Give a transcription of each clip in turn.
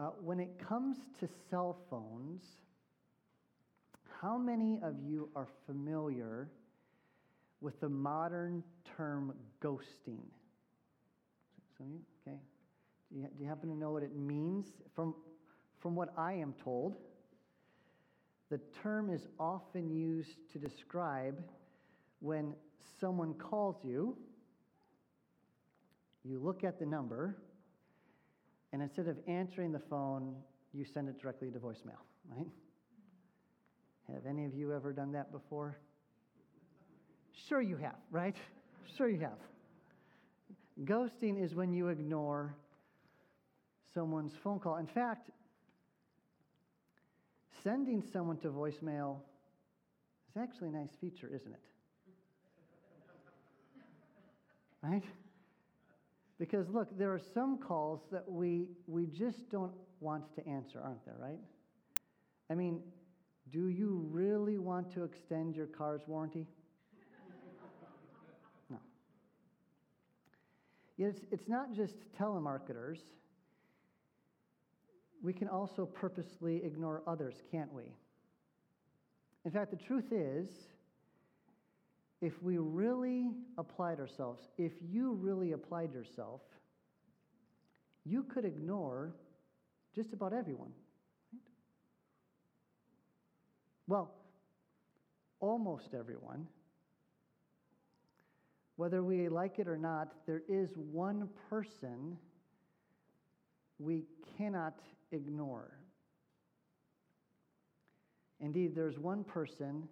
Uh, when it comes to cell phones, how many of you are familiar with the modern term ghosting? Some of you? Okay. Do you, do you happen to know what it means? From, from what I am told, the term is often used to describe when someone calls you, you look at the number, and instead of answering the phone, you send it directly to voicemail, right? Have any of you ever done that before? Sure, you have, right? Sure, you have. Ghosting is when you ignore someone's phone call. In fact, sending someone to voicemail is actually a nice feature, isn't it? Right? Because look, there are some calls that we, we just don't want to answer, aren't there, right? I mean, do you really want to extend your car's warranty? no. Yet it's, it's not just telemarketers. We can also purposely ignore others, can't we? In fact, the truth is, if we really applied ourselves, if you really applied yourself, you could ignore just about everyone. Right? Well, almost everyone. Whether we like it or not, there is one person we cannot ignore. Indeed, there's one person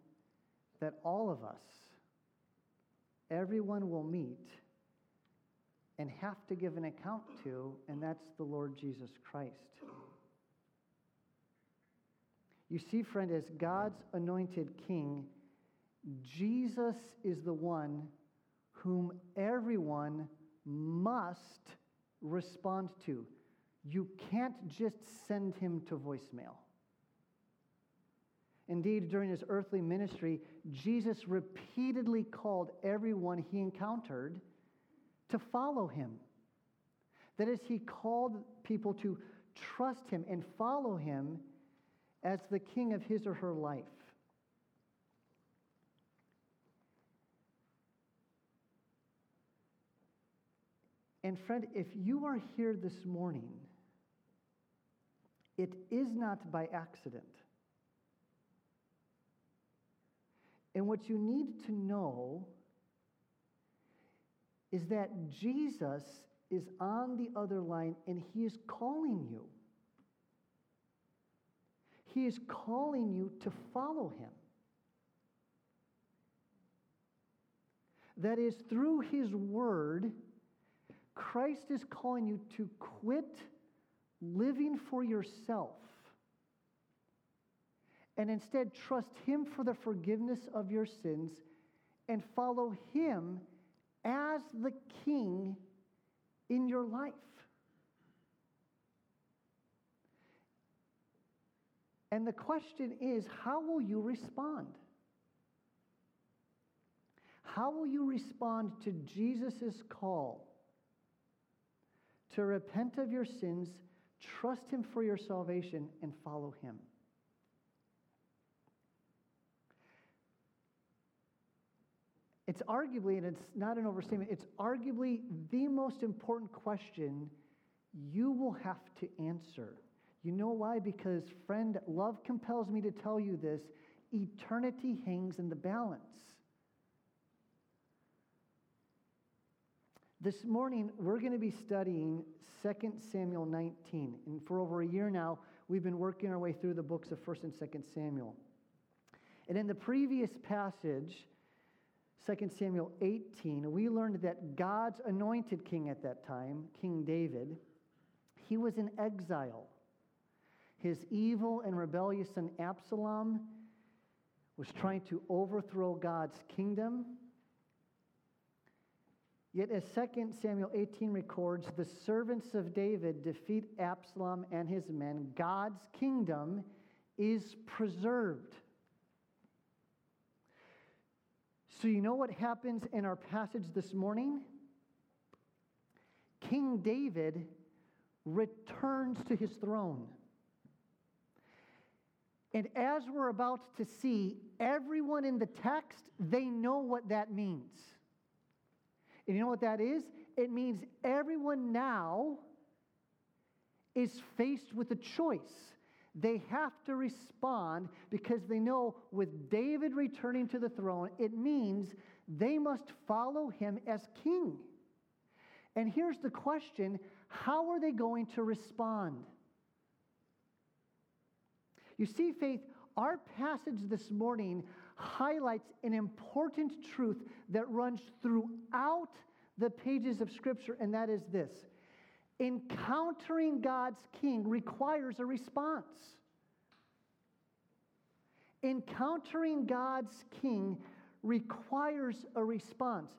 that all of us everyone will meet and have to give an account to, and that's the Lord Jesus Christ. You see, friend, as God's anointed king, Jesus is the one whom everyone must respond to. You can't just send him to voicemail. Indeed, during his earthly ministry, Jesus repeatedly called everyone he encountered to follow him. That is, he called people to trust him and follow him as the king of his or her life. And, friend, if you are here this morning, it is not by accident. And what you need to know is that Jesus is on the other line and he is calling you. He is calling you to follow him. That is, through his word, Christ is calling you to quit living for yourself and instead trust Him for the forgiveness of your sins and follow Him as the King in your life. And the question is how will you respond? How will you respond to Jesus' call to repent of your sins, trust Him for your salvation, and follow Him? It's arguably, and it's not an overstatement, it's arguably the most important question you will have to answer. You know why? Because, friend, love compels me to tell you this eternity hangs in the balance. This morning, we're going to be studying 2 Samuel 19. And for over a year now, we've been working our way through the books of 1st and 2nd Samuel. And in the previous passage, 2 Samuel 18, we learned that God's anointed king at that time, King David, he was in exile. His evil and rebellious son Absalom was trying to overthrow God's kingdom. Yet, as 2 Samuel 18 records, the servants of David defeat Absalom and his men. God's kingdom is preserved. So, you know what happens in our passage this morning? King David returns to his throne. And as we're about to see, everyone in the text, they know what that means. And you know what that is? It means everyone now is faced with a choice. They have to respond because they know with David returning to the throne, it means they must follow him as king. And here's the question how are they going to respond? You see, Faith, our passage this morning highlights an important truth that runs throughout the pages of Scripture, and that is this encountering God's King requires a response. Encountering God's King requires a response.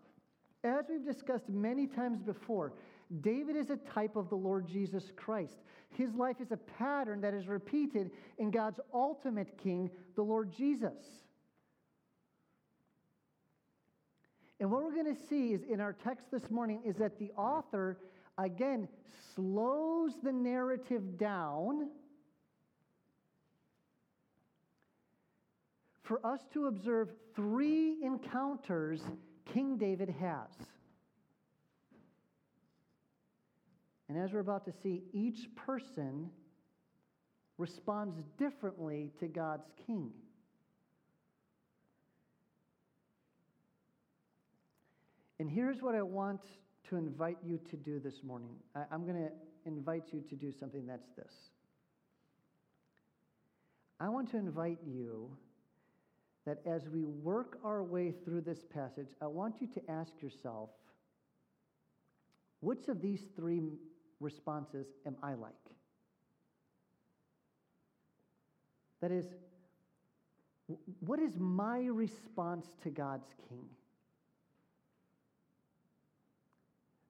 As we've discussed many times before, David is a type of the Lord Jesus Christ. His life is a pattern that is repeated in God's ultimate King, the Lord Jesus. And what we're going to see is in our text this morning is that the author, again, slows the narrative down for us to observe three encounters King David has. And as we're about to see, each person responds differently to God's king. And here's what I want to invite you to do this morning. I, am going to invite you to do something that's this. I want to invite you that as we work our way through this passage, I want you to ask yourself which of these three responses am I like? That is, what is my response to God's King?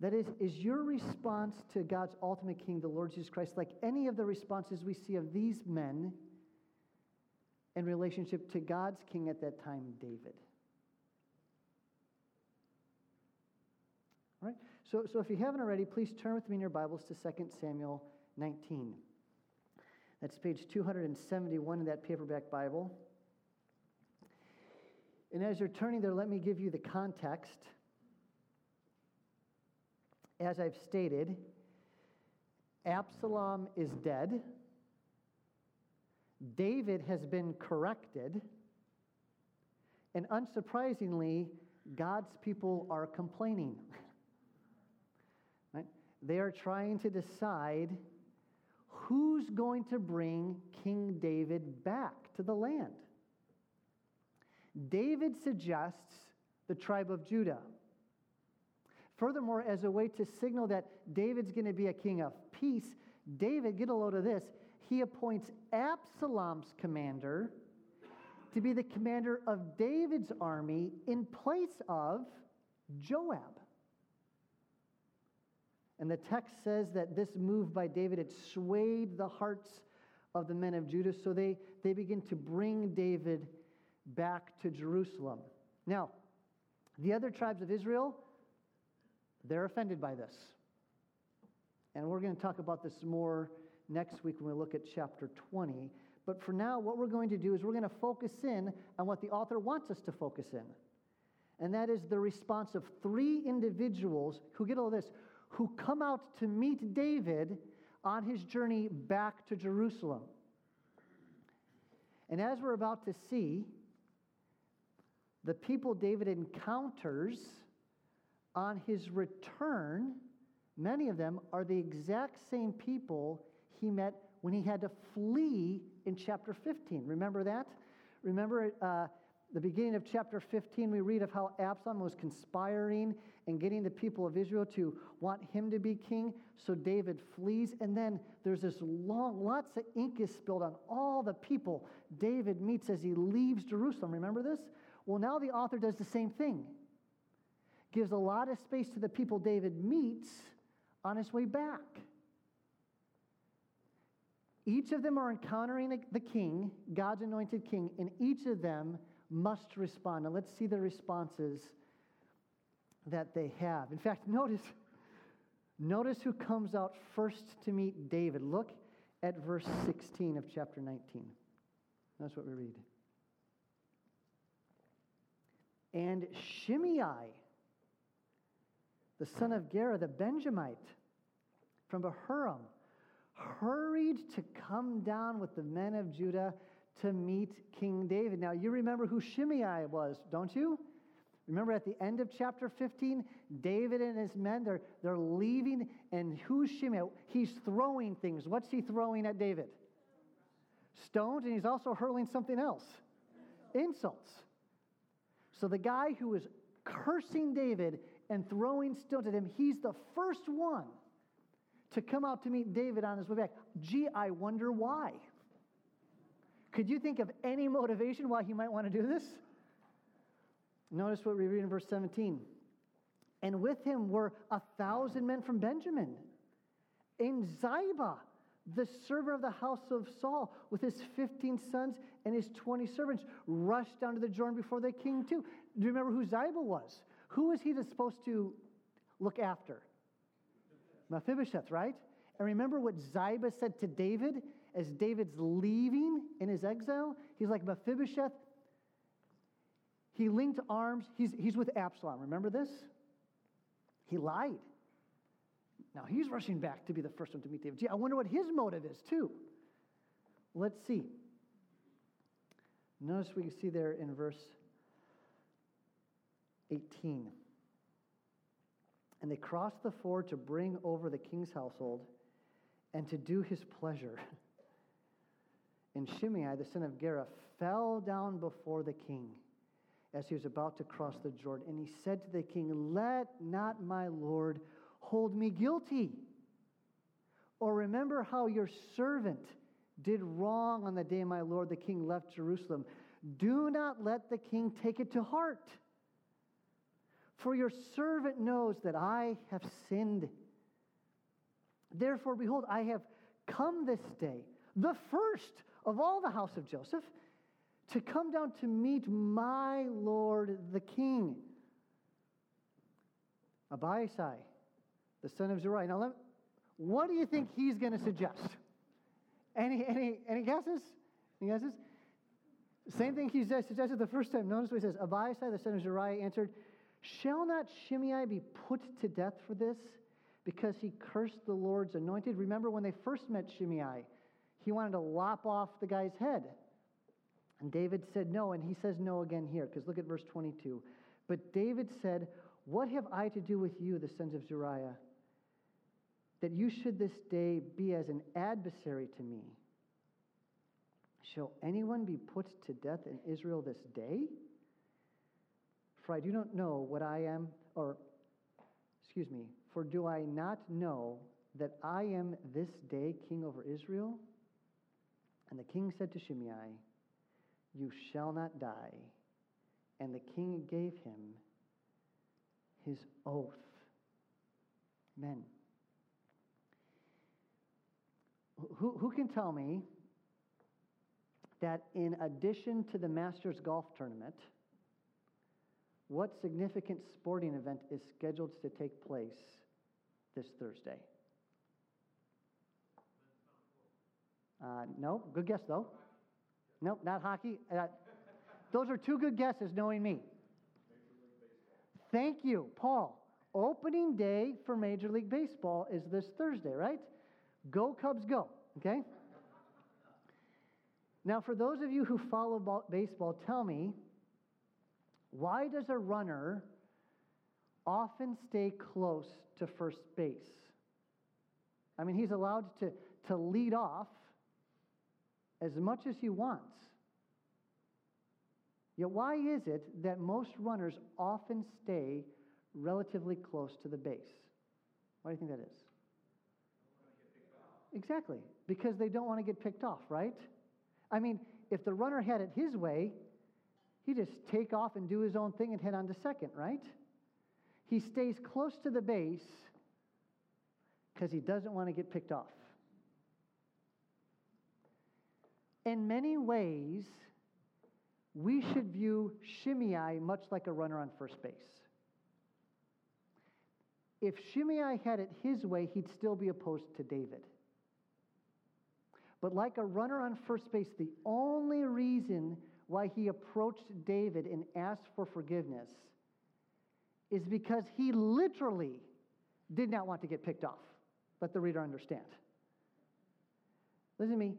That is, is your response to God's ultimate King, the Lord Jesus Christ, like any of the responses we see of these men in relationship to God's King at that time, David? All right? So, so if you haven't already, please turn with me in your Bibles to 2 Samuel 19. That's page 271 in that paperback Bible. And as you're turning there, let me give you the context. As I've stated, Absalom is dead. David has been corrected. And unsurprisingly, God's people are complaining. They are trying to decide who's going to bring King David back to the land. David suggests the tribe of Judah. Furthermore, as a way to signal that David's going to be a king of peace, David, get a load of this, he appoints Absalom's commander to be the commander of David's army in place of Joab. And the text says that this move by David had swayed the hearts of the men of Judah, so they, they begin to bring David back to Jerusalem. Now, the other tribes of Israel, they're offended by this. And we're going to talk about this more next week when we look at chapter 20. But for now, what we're going to do is we're going to focus in on what the author wants us to focus in. And that is the response of three individuals who get all this, who come out to meet David on his journey back to Jerusalem. And as we're about to see, the people David encounters on his return, many of them are the exact same people he met when he had to flee in chapter 15. Remember that? Remember uh, the beginning of chapter 15, we read of how Absalom was conspiring and getting the people of Israel to want him to be king. So David flees, and then there's this long, lots of ink is spilled on all the people David meets as he leaves Jerusalem. Remember this? Well, now the author does the same thing, gives a lot of space to the people David meets on his way back. Each of them are encountering the king, God's anointed king, and each of them must respond. And let's see the responses that they have. In fact, notice, Notice who comes out first to meet David. Look at verse 16 of chapter 19. That's what we read. And Shimei, the son of Gera, the Benjamite, from Bahurim, hurried to come down with the men of Judah to meet King David. Now, you remember who Shimei was, don't you? Remember at the end of chapter 15, David and his men, they're, they're leaving, and who's Shimei? He's throwing things. What's he throwing at David? Stones, and he's also hurling something else insults. So the guy who is cursing David and throwing stones at him, he's the first one to come out to meet David on his way back. Gee, I wonder why. Could you think of any motivation why he might want to do this? Notice what we read in verse 17. And with him were a thousand men from Benjamin. And Ziba, the servant of the house of Saul, with his 15 sons and his 20 servants, rushed down to the Jordan before the king, too. Do you remember who Ziba was? Who was he supposed to look after? Mephibosheth, right? And remember what Ziba said to David as David's leaving in his exile? He's like, Mephibosheth, he linked arms. He's, he's with Absalom. Remember this? He lied. Now he's rushing back to be the first one to meet David. Gee, I wonder what his motive is, too. Let's see. Notice we see there in verse 18. And they crossed the ford to bring over the king's household and to do his pleasure. And Shimei, the son of Gera, fell down before the king as he was about to cross the Jordan. And he said to the king, Let not my Lord hold me guilty. Or remember how your servant did wrong on the day my Lord the king left Jerusalem. Do not let the king take it to heart. For your servant knows that I have sinned. Therefore, behold, I have come this day, the first of all the house of Joseph to come down to meet my Lord the King. Abishai, the son of Zeruiah. Now, what do you think he's going to suggest? Any, any, any guesses? Any guesses? Same thing he suggested the first time. Notice what he says. Abishai, the son of Zeruiah, answered, Shall not Shimei be put to death for this? Because he cursed the Lord's anointed. Remember when they first met Shimei, he wanted to lop off the guy's head. And David said no, and he says no again here, because look at verse 22. But David said, What have I to do with you, the sons of Zeruiah, that you should this day be as an adversary to me? Shall anyone be put to death in Israel this day? For I do not know what I am, or, excuse me, for do I not know that I am this day king over Israel? And the king said to Shimei, you shall not die. And the king gave him his oath. Men. Who, who can tell me that in addition to the Masters Golf Tournament, what significant sporting event is scheduled to take place this Thursday? Uh, no, good guess though. Nope, not hockey. Uh, those are two good guesses, knowing me. Thank you, Paul. Opening day for Major League Baseball is this Thursday, right? Go Cubs, go, okay? Now, for those of you who follow baseball, tell me why does a runner often stay close to first base? I mean, he's allowed to, to lead off, as much as he wants. Yet, why is it that most runners often stay relatively close to the base? Why do you think that is? Exactly, because they don't want to get picked off, right? I mean, if the runner had it his way, he'd just take off and do his own thing and head on to second, right? He stays close to the base because he doesn't want to get picked off. In many ways, we should view Shimei much like a runner on first base. if Shimei had it his way, he'd still be opposed to David. But like a runner on first base, the only reason why he approached David and asked for forgiveness is because he literally did not want to get picked off. Let the reader understand. Listen to me.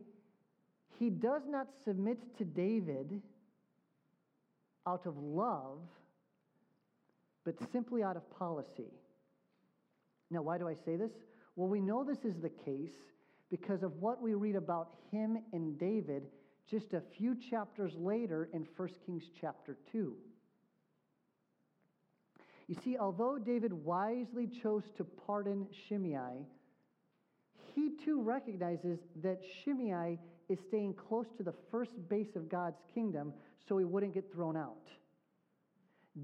He does not submit to David out of love, but simply out of policy. Now, why do I say this? Well, we know this is the case because of what we read about him and David just a few chapters later in 1 Kings chapter 2. You see, although David wisely chose to pardon Shimei, he too recognizes that Shimei is staying close to the first base of God's kingdom so he wouldn't get thrown out.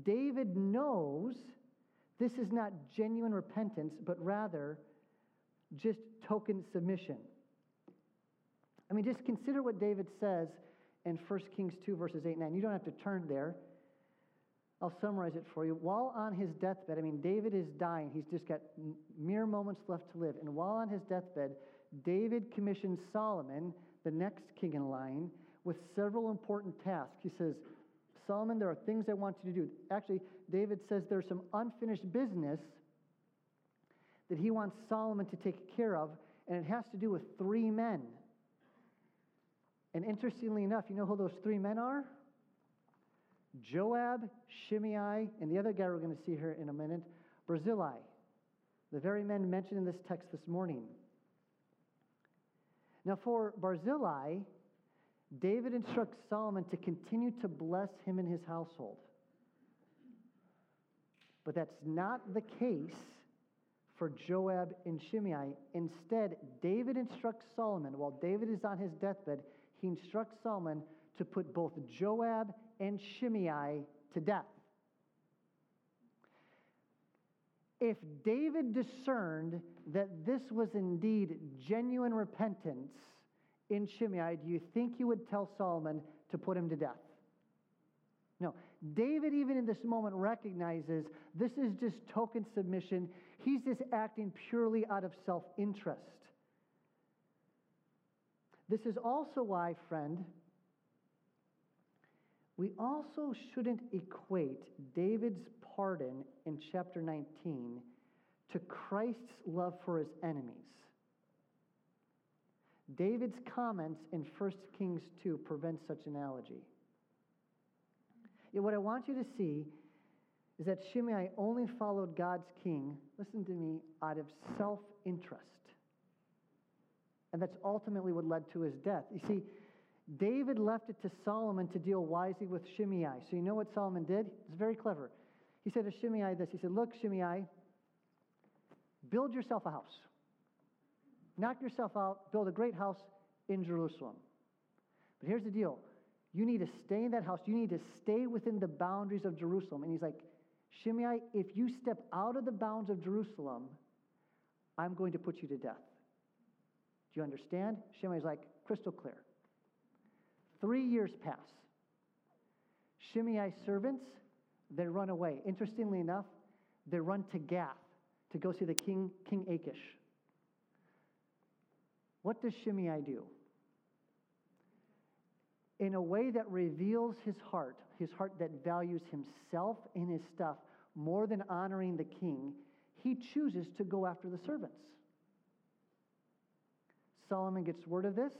David knows this is not genuine repentance, but rather just token submission. I mean, just consider what David says in 1 Kings 2, verses 8 and 9. You don't have to turn there. I'll summarize it for you. While on his deathbed, I mean, David is dying. He's just got mere moments left to live. And while on his deathbed, David commissions Solomon, the next king in line, with several important tasks. He says, Solomon, there are things I want you to do. Actually, David says there's some unfinished business that he wants Solomon to take care of, and it has to do with three men. And interestingly enough, you know who those three men are? Joab, Shimei, and the other guy we're going to see here in a minute, Barzillai, the very men mentioned in this text this morning. Now, for Barzillai, David instructs Solomon to continue to bless him and his household. But that's not the case for Joab and Shimei. Instead, David instructs Solomon, while David is on his deathbed, he instructs Solomon to put both Joab and Shimei to death. If David discerned that this was indeed genuine repentance in Shimei, do you think he would tell Solomon to put him to death? No. David, even in this moment, recognizes this is just token submission. He's just acting purely out of self interest. This is also why, friend, we also shouldn't equate David's pardon in chapter 19 to Christ's love for his enemies. David's comments in 1 Kings 2 prevent such analogy. Yet what I want you to see is that Shimei only followed God's king, listen to me, out of self interest. And that's ultimately what led to his death. You see, David left it to Solomon to deal wisely with Shimei. So you know what Solomon did? It's very clever. He said to Shimei this He said, Look, Shimei, build yourself a house. Knock yourself out, build a great house in Jerusalem. But here's the deal you need to stay in that house, you need to stay within the boundaries of Jerusalem. And he's like, Shimei, if you step out of the bounds of Jerusalem, I'm going to put you to death. You understand? Shimei's like, crystal clear. Three years pass. Shimei's servants, they run away. Interestingly enough, they run to Gath to go see the king, King Achish. What does Shimei do? In a way that reveals his heart, his heart that values himself and his stuff more than honoring the king, he chooses to go after the servants. Solomon gets word of this,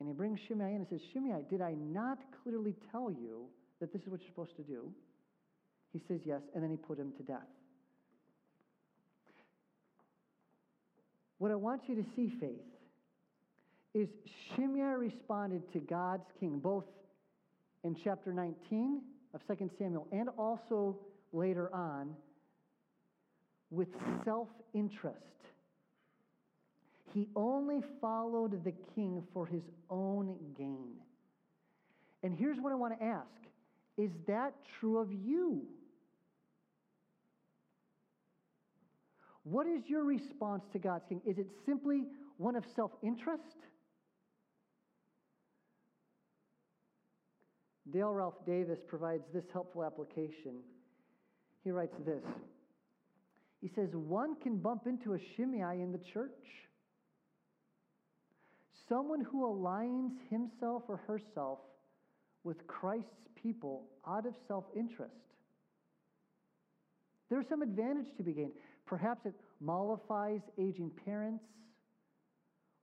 and he brings Shimei in and says, Shimei, did I not clearly tell you that this is what you're supposed to do? He says yes, and then he put him to death. What I want you to see, Faith, is Shimei responded to God's king, both in chapter 19 of 2 Samuel and also later on, with self interest. He only followed the king for his own gain. And here's what I want to ask Is that true of you? What is your response to God's king? Is it simply one of self interest? Dale Ralph Davis provides this helpful application. He writes this He says one can bump into a Shimei in the church. Someone who aligns himself or herself with Christ's people out of self interest. There's some advantage to be gained. Perhaps it mollifies aging parents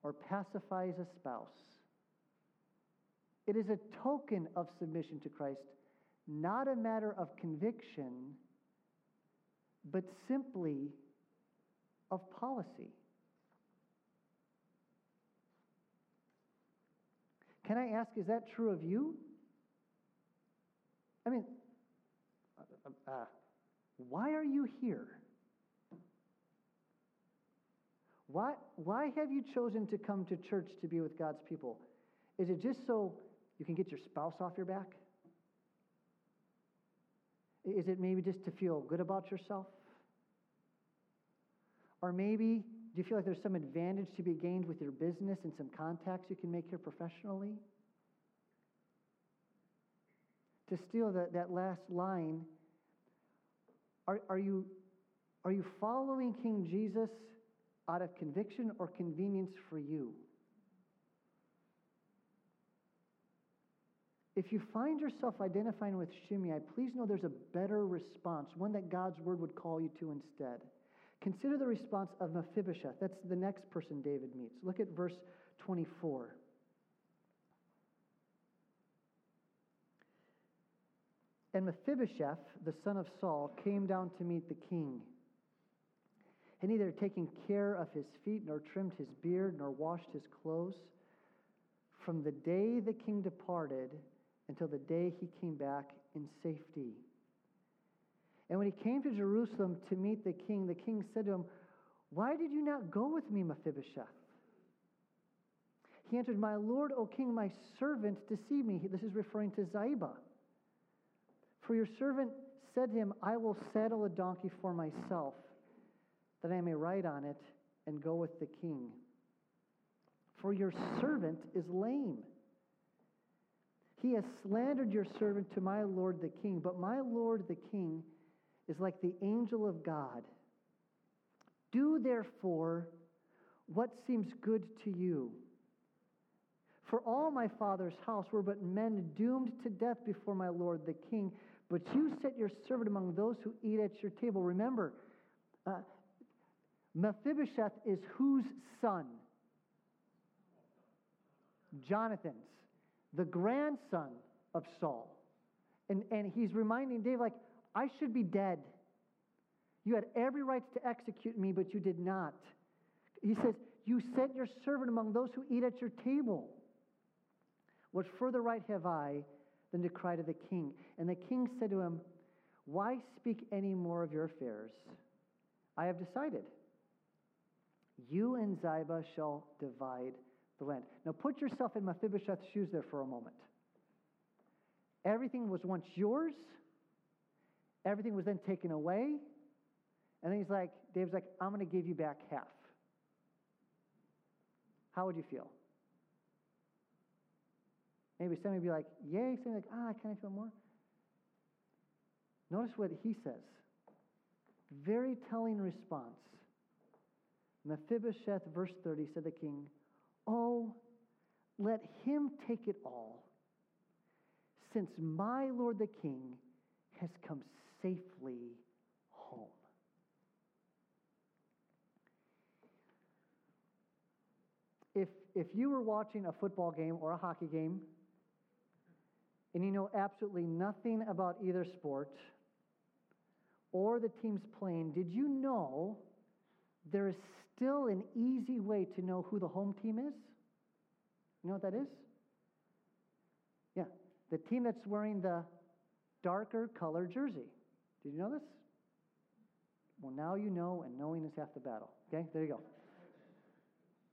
or pacifies a spouse. It is a token of submission to Christ, not a matter of conviction, but simply of policy. Can I ask, is that true of you? I mean, uh, uh, why are you here? Why, why have you chosen to come to church to be with God's people? Is it just so you can get your spouse off your back? Is it maybe just to feel good about yourself? Or maybe do you feel like there's some advantage to be gained with your business and some contacts you can make here professionally? To steal that, that last line, are, are, you, are you following King Jesus out of conviction or convenience for you? If you find yourself identifying with Shimei, please know there's a better response, one that God's word would call you to instead. Consider the response of Mephibosheth. That's the next person David meets. Look at verse 24. And Mephibosheth, the son of Saul, came down to meet the king had neither taking care of his feet, nor trimmed his beard, nor washed his clothes. From the day the king departed until the day he came back in safety. And when he came to Jerusalem to meet the king, the king said to him, Why did you not go with me, Mephibosheth? He answered, My lord, O king, my servant deceived me. This is referring to Ziba. For your servant said to him, I will saddle a donkey for myself that I may ride on it and go with the king. For your servant is lame. He has slandered your servant to my lord the king, but my lord the king is like the angel of God. Do therefore what seems good to you. For all my father's house were but men doomed to death before my lord the king, but you set your servant among those who eat at your table. Remember, uh, Mephibosheth is whose son? Jonathan's, the grandson of Saul. And, and he's reminding David, like, I should be dead. You had every right to execute me, but you did not. He says, You sent your servant among those who eat at your table. What further right have I than to cry to the king? And the king said to him, Why speak any more of your affairs? I have decided. You and Ziba shall divide the land. Now put yourself in Mephibosheth's shoes there for a moment. Everything was once yours, everything was then taken away. And then he's like, David's like, I'm going to give you back half. How would you feel? Maybe somebody would be like, yay. Somebody like, ah, I kind of feel more. Notice what he says. Very telling response. Mephibosheth, verse 30, said the king, Oh, let him take it all, since my lord the king has come safely home. If, if you were watching a football game or a hockey game, and you know absolutely nothing about either sport or the teams playing, did you know there is still an easy way to know who the home team is. You know what that is? Yeah, the team that's wearing the darker color jersey. Did you know this? Well, now you know, and knowing is half the battle. Okay, there you go.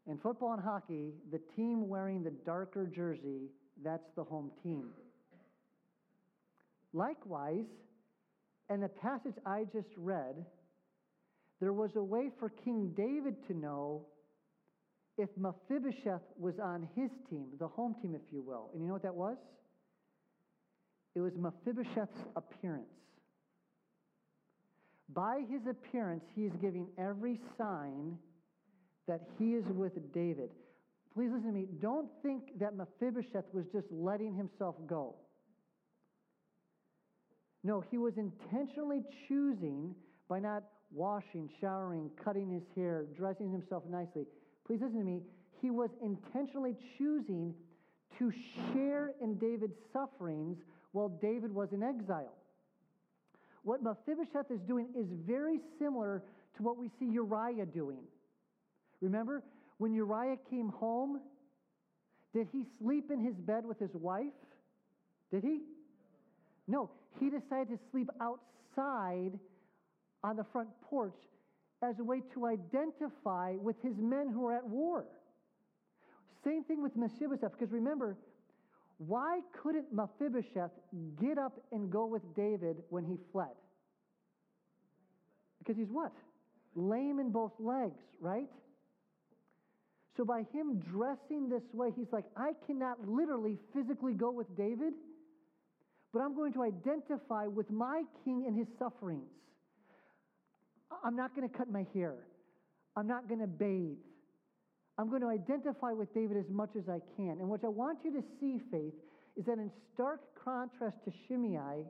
In football and hockey, the team wearing the darker jersey, that's the home team. Likewise, in the passage I just read, there was a way for King David to know if Mephibosheth was on his team, the home team, if you will. And you know what that was? It was Mephibosheth's appearance. By his appearance, he is giving every sign that he is with David. Please listen to me. Don't think that Mephibosheth was just letting himself go. No, he was intentionally choosing by not washing, showering, cutting his hair, dressing himself nicely. Please listen to me. He was intentionally choosing to share in David's sufferings while David was in exile. What Mephibosheth is doing is very similar to what we see Uriah doing. Remember, when Uriah came home, did he sleep in his bed with his wife? Did he? No, he decided to sleep outside on the front porch as a way to identify with his men who are at war. Same thing with Mephibosheth, because remember, why couldn't Mephibosheth get up and go with David when he fled? Because he's what? Lame in both legs, right? So by him dressing this way, he's like, I cannot literally physically go with David, but I'm going to identify with my king and his sufferings. I'm not going to cut my hair. I'm not going to bathe. I'm going to identify with David as much as I can. And what I want you to see, Faith, is that in stark contrast to Shimei,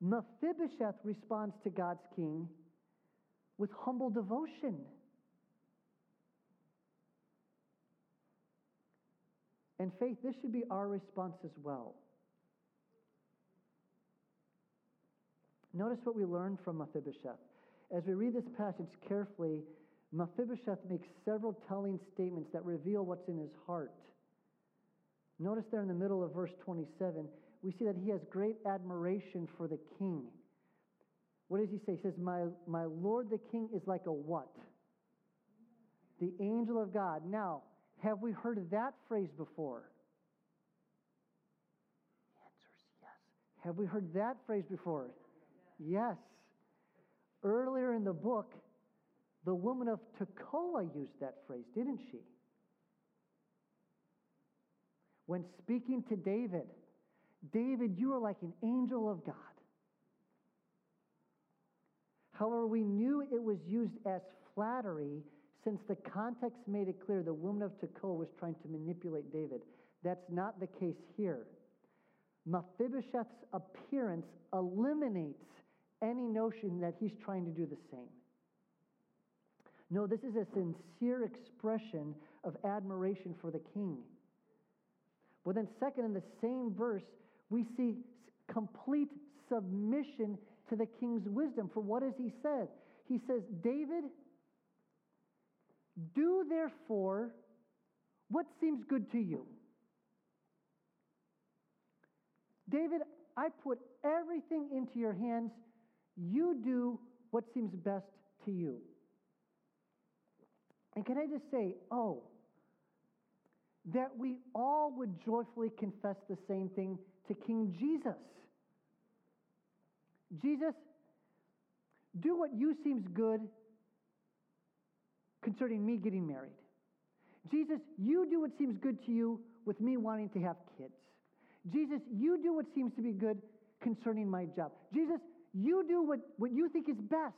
Mephibosheth responds to God's king with humble devotion. And faith, this should be our response as well. Notice what we learned from Mephibosheth. As we read this passage carefully, Mephibosheth makes several telling statements that reveal what's in his heart. Notice there in the middle of verse 27, we see that he has great admiration for the king. What does he say? He says, My, my Lord the king is like a what? The angel of God. Now, have we heard that phrase before? The answer is yes. Have we heard that phrase before? Yes. Earlier in the book, the woman of Tekoa used that phrase, didn't she? When speaking to David, David, you are like an angel of God. However, we knew it was used as flattery since the context made it clear the woman of Tekoa was trying to manipulate David. That's not the case here. Mephibosheth's appearance eliminates any notion that he's trying to do the same. No, this is a sincere expression of admiration for the king. But then, second, in the same verse, we see complete submission to the king's wisdom. For what does he say? He says, David, do therefore what seems good to you. David, I put everything into your hands. You do what seems best to you. And can I just say, oh, that we all would joyfully confess the same thing to King Jesus. Jesus, do what you seems good concerning me getting married. Jesus, you do what seems good to you with me wanting to have kids. Jesus, you do what seems to be good concerning my job. Jesus, you do what, what you think is best.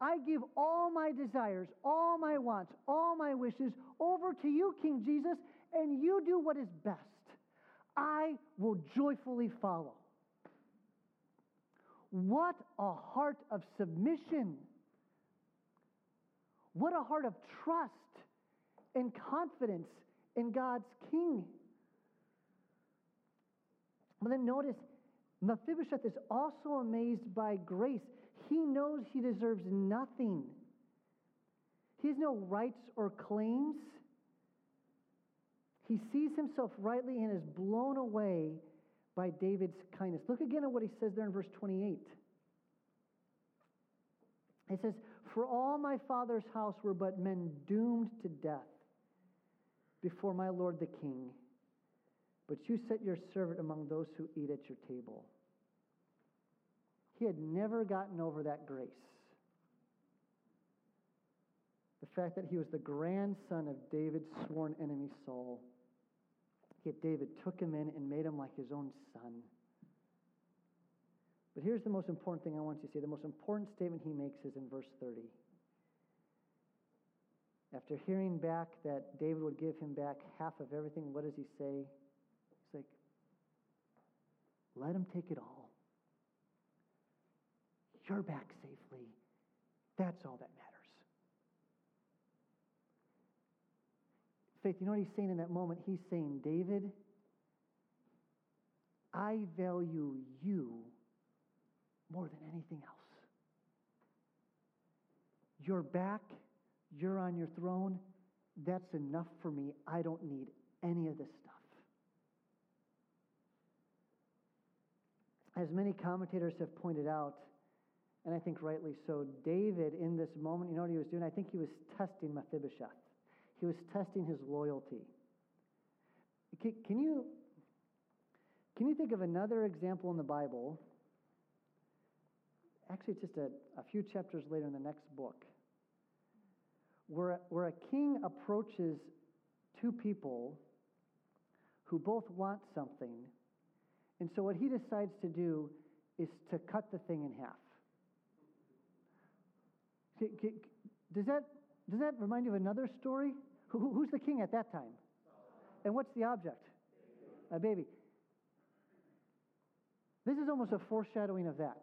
I give all my desires, all my wants, all my wishes over to you, King Jesus, and you do what is best. I will joyfully follow. What a heart of submission. What a heart of trust and confidence in God's King. But then notice, Mephibosheth is also amazed by grace. He knows he deserves nothing. He has no rights or claims. He sees himself rightly and is blown away by David's kindness. Look again at what he says there in verse 28. It says, For all my father's house were but men doomed to death before my lord the king. But you set your servant among those who eat at your table. He had never gotten over that grace. The fact that he was the grandson of David's sworn enemy, Saul. Yet David took him in and made him like his own son. But here's the most important thing I want you to see. The most important statement he makes is in verse 30. After hearing back that David would give him back half of everything, what does he say? He's like, let him take it all. You're back safely. That's all that matters. Faith, you know what he's saying in that moment? He's saying, David, I value you more than anything else. You're back. You're on your throne. That's enough for me. I don't need any of this stuff. As many commentators have pointed out, and I think rightly so, David in this moment, you know what he was doing? I think he was testing Mephibosheth. He was testing his loyalty. Can you, can you think of another example in the Bible? Actually, it's just a, a few chapters later in the next book, where, where a king approaches two people who both want something, and so what he decides to do is to cut the thing in half. Does that, does that remind you of another story? Who, who's the king at that time? And what's the object? A baby. This is almost a foreshadowing of that.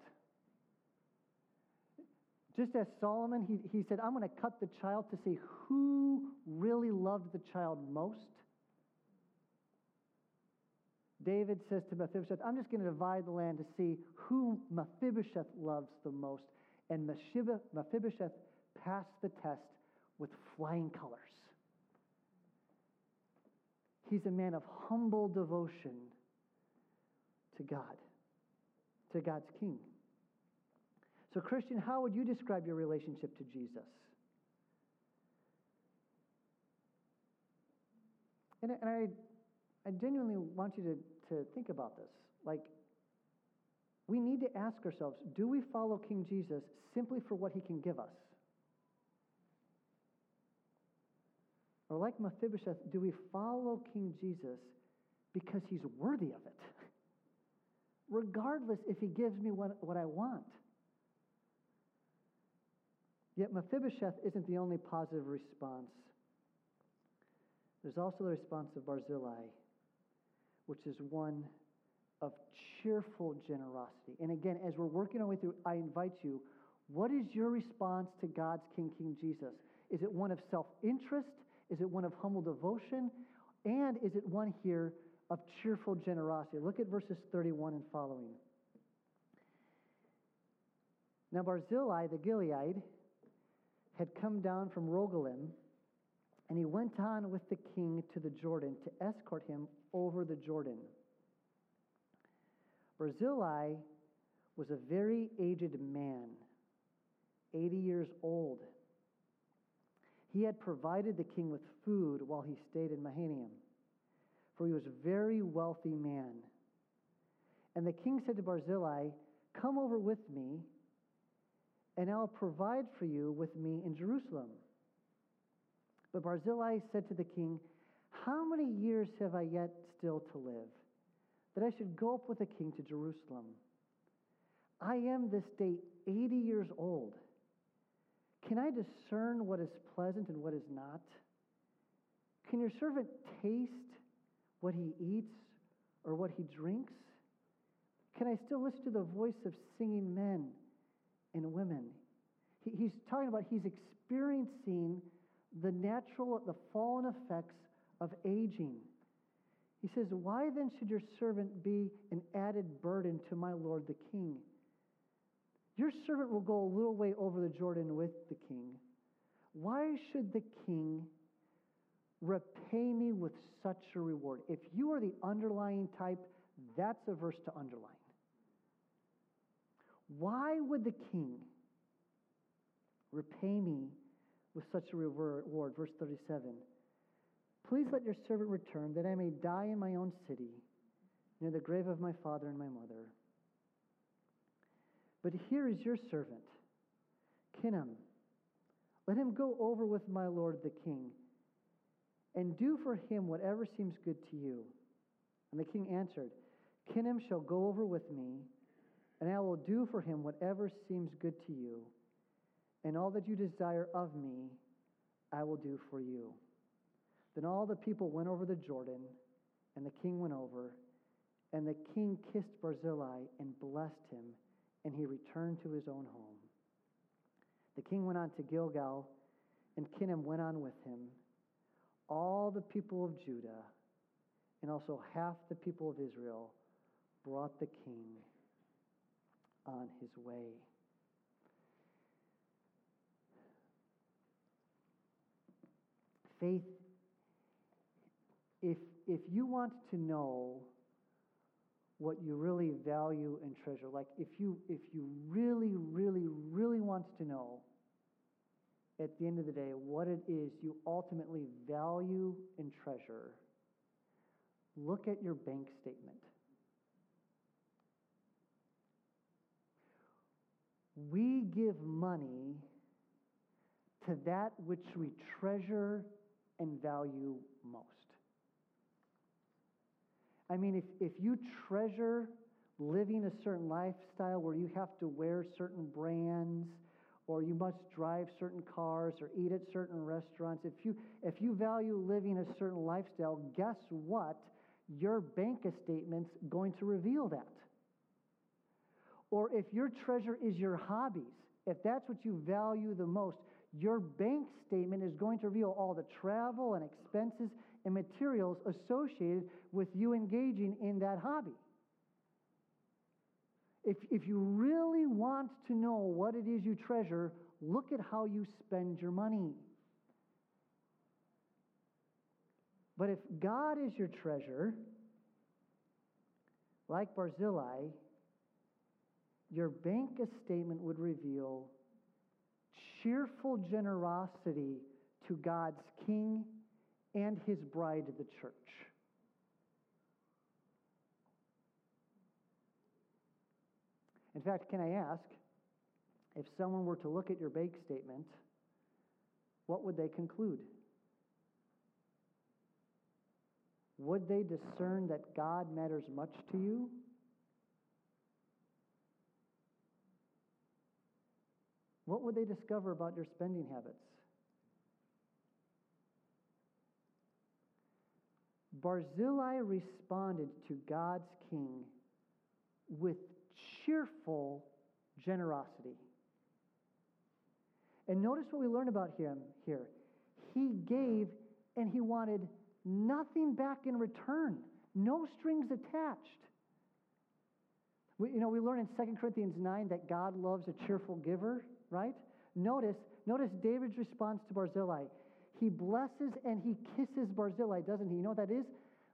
Just as Solomon, he, he said, I'm going to cut the child to see who really loved the child most. David says to Mephibosheth, I'm just going to divide the land to see who Mephibosheth loves the most. And Mephibosheth passed the test with flying colors. He's a man of humble devotion to God, to God's King. So, Christian, how would you describe your relationship to Jesus? And, I, I genuinely want you to, to think about this. Like, we need to ask ourselves do we follow King Jesus simply for what he can give us? Or, like Mephibosheth, do we follow King Jesus because he's worthy of it? Regardless if he gives me what, what I want. Yet Mephibosheth isn't the only positive response. There's also the response of Barzillai, which is one of cheerful generosity. And again, as we're working our way through, I invite you, what is your response to God's King, King Jesus? Is it one of self interest? Is it one of humble devotion? And is it one here of cheerful generosity? Look at verses 31 and following. Now, Barzillai the Gilead had come down from Rogelim, and he went on with the king to the Jordan to escort him over the Jordan. Barzillai was a very aged man, 80 years old. He had provided the king with food while he stayed in Mahanaim, for he was a very wealthy man. And the king said to Barzillai, Come over with me and I'll provide for you with me in Jerusalem. But Barzillai said to the king, How many years have I yet still to live, that I should go up with the king to Jerusalem? I am this day 80 years old. Can I discern what is pleasant and what is not? Can your servant taste what he eats or what he drinks? Can I still listen to the voice of singing men? and women. He, he's talking about he's experiencing the natural, the fallen effects of aging. He says, Why then should your servant be an added burden to my Lord the king? Your servant will go a little way over the Jordan with the king. Why should the king repay me with such a reward? If you are the underlying type, that's a verse to underline. Why would the king repay me with such a reward? Verse 37 Please let your servant return, that I may die in my own city, near the grave of my father and my mother. But here is your servant, Chimham. Let him go over with my lord the king, and do for him whatever seems good to you. And the king answered, Chimham shall go over with me and I will do for him whatever seems good to you, and all that you desire of me, I will do for you. Then all the people went over the Jordan, and the king went over, and the king kissed Barzillai and blessed him, and he returned to his own home. The king went on to Gilgal, and Chimham went on with him. All the people of Judah, and also half the people of Israel, brought the king on his way. Faith, if, if you want to know what you really value and treasure, like if you, if you really, really, really want to know at the end of the day what it is you ultimately value and treasure, look at your bank statement. we give money to that which we treasure and value most. I mean, if, if you treasure living a certain lifestyle where you have to wear certain brands or you must drive certain cars or eat at certain restaurants, if you, if you value living a certain lifestyle, guess what? Your bank statement's going to reveal that. Or if your treasure is your hobbies, if that's what you value the most, your bank statement is going to reveal all the travel and expenses and materials associated with you engaging in that hobby. If, if you really want to know what it is you treasure, look at how you spend your money. But if God is your treasure, like Barzillai, your bank statement would reveal cheerful generosity to God's king and his bride, the church. In fact, can I ask if someone were to look at your bank statement, what would they conclude? Would they discern that God matters much to you? What would they discover about your spending habits? Barzillai responded to God's king with cheerful generosity. And notice what we learn about him here. He gave and he wanted nothing back in return, no strings attached. We, you know, we learn in 2 Corinthians 9 that God loves a cheerful giver right? Notice, notice David's response to Barzillai. He blesses and he kisses Barzillai, doesn't he? You know what that is?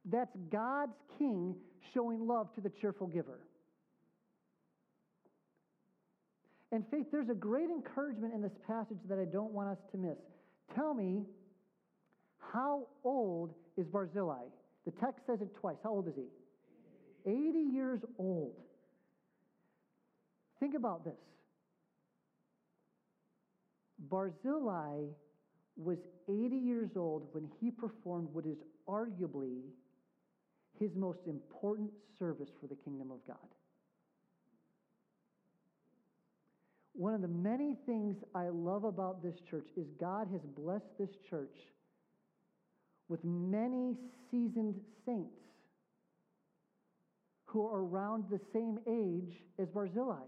That's God's king showing love to the cheerful giver. And faith, there's a great encouragement in this passage that I don't want us to miss. Tell me, how old is Barzillai? The text says it twice. How old is he? 80 years old. Think about this. Barzillai was 80 years old when he performed what is arguably his most important service for the kingdom of God. One of the many things I love about this church is God has blessed this church with many seasoned saints who are around the same age as Barzillai.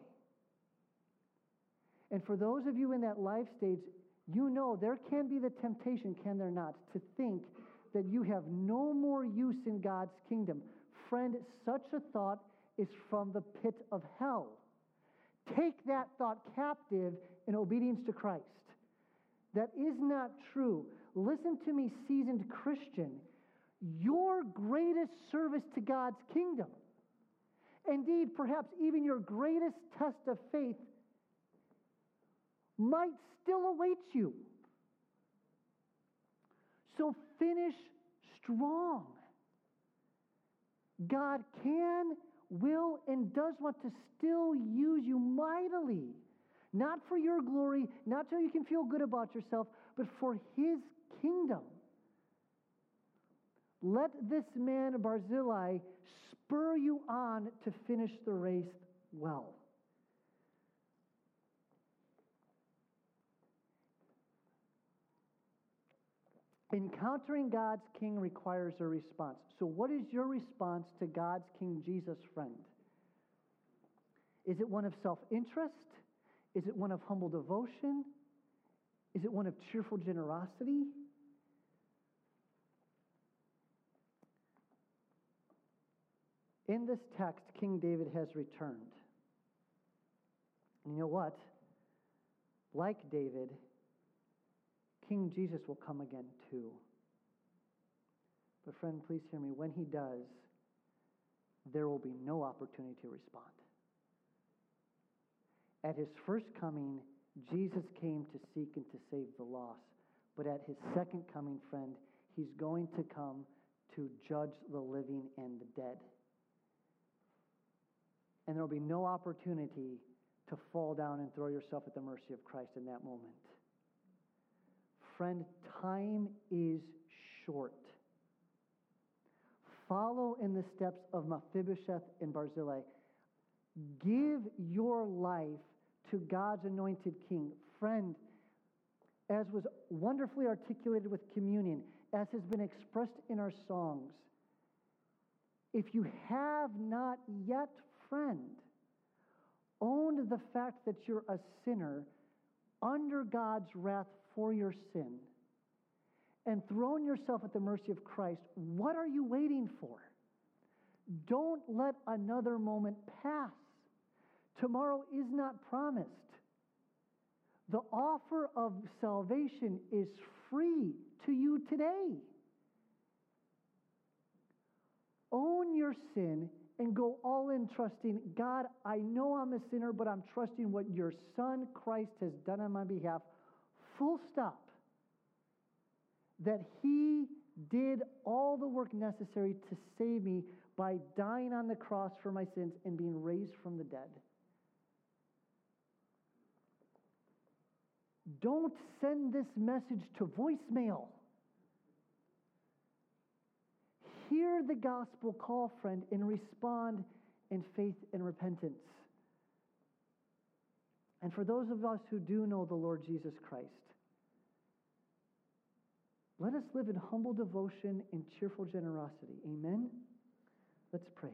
And for those of you in that life stage, you know there can be the temptation, can there not, to think that you have no more use in God's kingdom. Friend, such a thought is from the pit of hell. Take that thought captive in obedience to Christ. That is not true. Listen to me, seasoned Christian. Your greatest service to God's kingdom, indeed, perhaps even your greatest test of faith, might still await you. So finish strong. God can, will, and does want to still use you mightily. Not for your glory, not so you can feel good about yourself, but for His kingdom. Let this man, Barzillai, spur you on to finish the race well. Encountering God's King requires a response. So, what is your response to God's King Jesus, friend? Is it one of self interest? Is it one of humble devotion? Is it one of cheerful generosity? In this text, King David has returned. And you know what? Like David, King Jesus will come again too. But, friend, please hear me. When he does, there will be no opportunity to respond. At his first coming, Jesus came to seek and to save the lost. But at his second coming, friend, he's going to come to judge the living and the dead. And there will be no opportunity to fall down and throw yourself at the mercy of Christ in that moment. Friend, time is short. Follow in the steps of Mephibosheth and Barzillai. Give your life to God's anointed king. Friend, as was wonderfully articulated with communion, as has been expressed in our songs, if you have not yet, friend, owned the fact that you're a sinner under God's wrath for your sin and thrown yourself at the mercy of Christ, what are you waiting for? Don't let another moment pass. Tomorrow is not promised. The offer of salvation is free to you today. Own your sin and go all in trusting God, I know I'm a sinner, but I'm trusting what your Son Christ has done on my behalf. Full stop. That He did all the work necessary to save me by dying on the cross for my sins and being raised from the dead. Don't send this message to voicemail. Hear the gospel call, friend, and respond in faith and repentance. And for those of us who do know the Lord Jesus Christ, let us live in humble devotion and cheerful generosity. Amen? Let's pray.